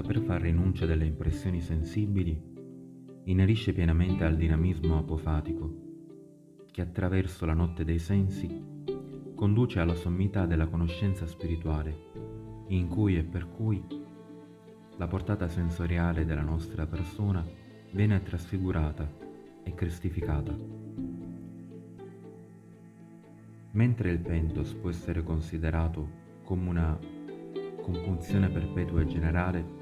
saper far rinuncia delle impressioni sensibili inerisce pienamente al dinamismo apofatico che attraverso la notte dei sensi conduce alla sommità della conoscenza spirituale, in cui e per cui la portata sensoriale della nostra persona viene trasfigurata e cristificata. Mentre il pentos può essere considerato come una compunzione perpetua e generale,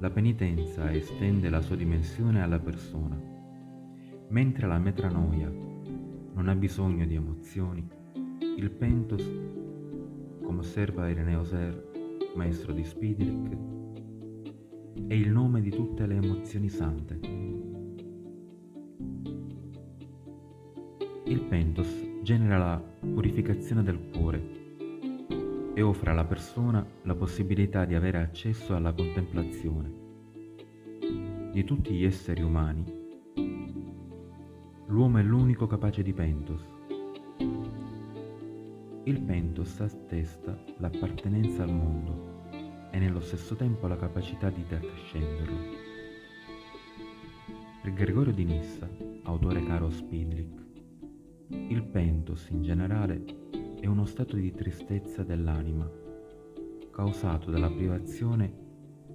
la penitenza estende la sua dimensione alla persona, mentre la metranoia non ha bisogno di emozioni, il pentos, come osserva Ireneo Ser, maestro di Spidric, è il nome di tutte le emozioni sante. Il pentos genera la purificazione del cuore e offre alla persona la possibilità di avere accesso alla contemplazione. Di tutti gli esseri umani, l'uomo è l'unico capace di pentos il pentos attesta l'appartenenza al mondo e nello stesso tempo la capacità di trascenderlo. Per Gregorio di Nissa, autore caro Spidlick, il pentos in generale è uno stato di tristezza dell'anima, causato dalla privazione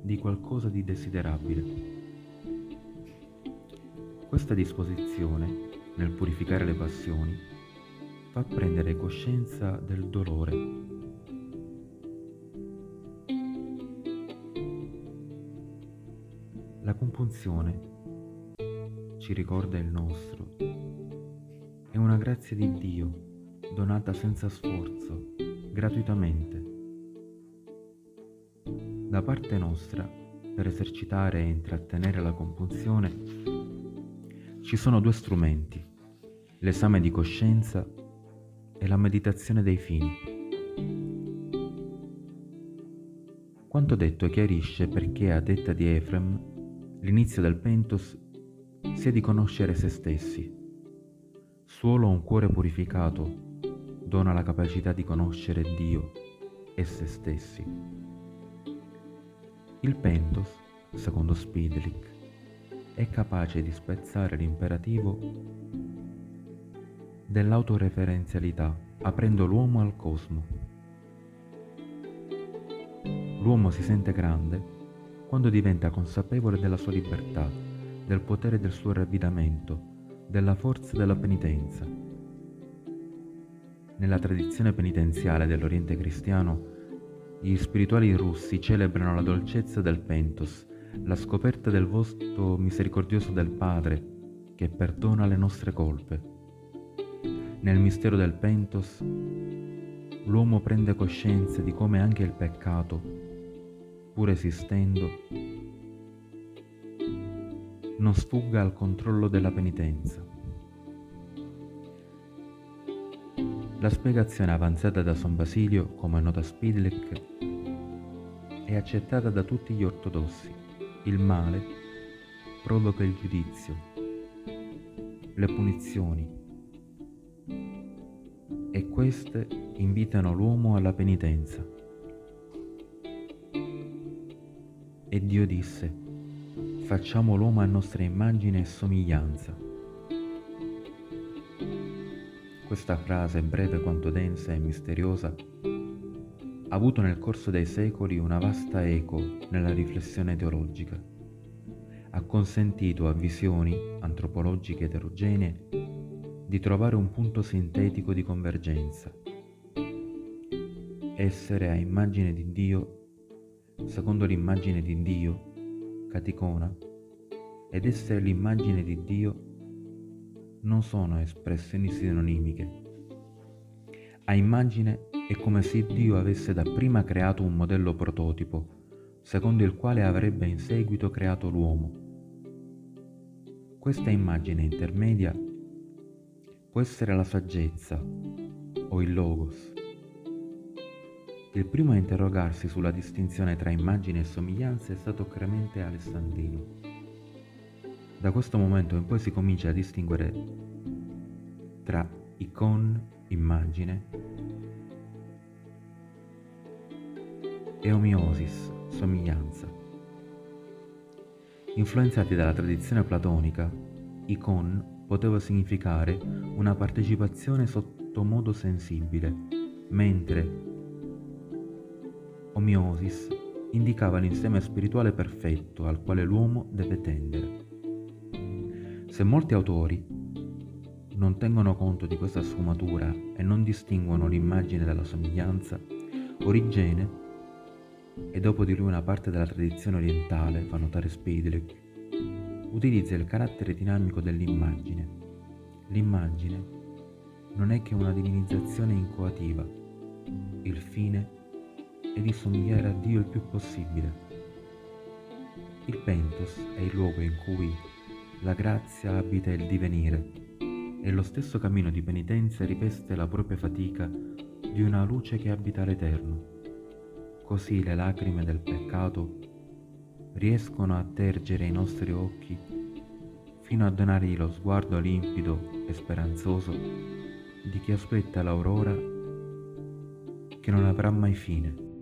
di qualcosa di desiderabile. Questa disposizione, nel purificare le passioni, fa prendere coscienza del dolore. La compunzione ci ricorda il nostro. È una grazia di Dio donata senza sforzo, gratuitamente. Da parte nostra, per esercitare e intrattenere la compunzione, ci sono due strumenti, l'esame di coscienza e la meditazione dei fini. Quanto detto chiarisce perché a detta di Efrem l'inizio del pentos sia di conoscere se stessi. Solo un cuore purificato dona la capacità di conoscere Dio e se stessi. Il pentos, secondo Spidlick, è capace di spezzare l'imperativo dell'autoreferenzialità, aprendo l'uomo al cosmo. L'uomo si sente grande quando diventa consapevole della sua libertà, del potere del suo ravvidamento, della forza della penitenza. Nella tradizione penitenziale dell'Oriente cristiano, gli spirituali russi celebrano la dolcezza del pentos, la scoperta del volto misericordioso del Padre che perdona le nostre colpe. Nel mistero del pentos, l'uomo prende coscienza di come anche il peccato, pur esistendo, non sfugga al controllo della penitenza. La spiegazione avanzata da San Basilio, come nota Spidlek, è accettata da tutti gli ortodossi. Il male provoca il giudizio, le punizioni, e queste invitano l'uomo alla penitenza. E Dio disse, facciamo l'uomo a nostra immagine e somiglianza. Questa frase, breve quanto densa e misteriosa, ha avuto nel corso dei secoli una vasta eco nella riflessione teologica. Ha consentito a visioni antropologiche eterogenee di trovare un punto sintetico di convergenza. Essere a immagine di Dio, secondo l'immagine di Dio, caticona, ed essere l'immagine di Dio non sono espressioni sinonimiche. A immagine è come se Dio avesse dapprima creato un modello prototipo, secondo il quale avrebbe in seguito creato l'uomo. Questa immagine intermedia può essere la saggezza o il logos. Il primo a interrogarsi sulla distinzione tra immagine e somiglianza è stato Clemente Alessandrino. Da questo momento in poi si comincia a distinguere tra icon, immagine, e omiosis, somiglianza. Influenzati dalla tradizione platonica, icon poteva significare una partecipazione sotto modo sensibile, mentre omiosis indicava l'insieme spirituale perfetto al quale l'uomo deve tendere. Se molti autori non tengono conto di questa sfumatura e non distinguono l'immagine dalla somiglianza, Origene, e dopo di lui una parte della tradizione orientale, fa notare Speidlek, utilizza il carattere dinamico dell'immagine. L'immagine non è che una divinizzazione incoativa. Il fine è di somigliare a Dio il più possibile. Il pentos è il luogo in cui la grazia abita il divenire e lo stesso cammino di penitenza riveste la propria fatica di una luce che abita l'Eterno. Così le lacrime del peccato riescono a tergere i nostri occhi fino a donargli lo sguardo limpido e speranzoso di chi aspetta l'aurora che non avrà mai fine.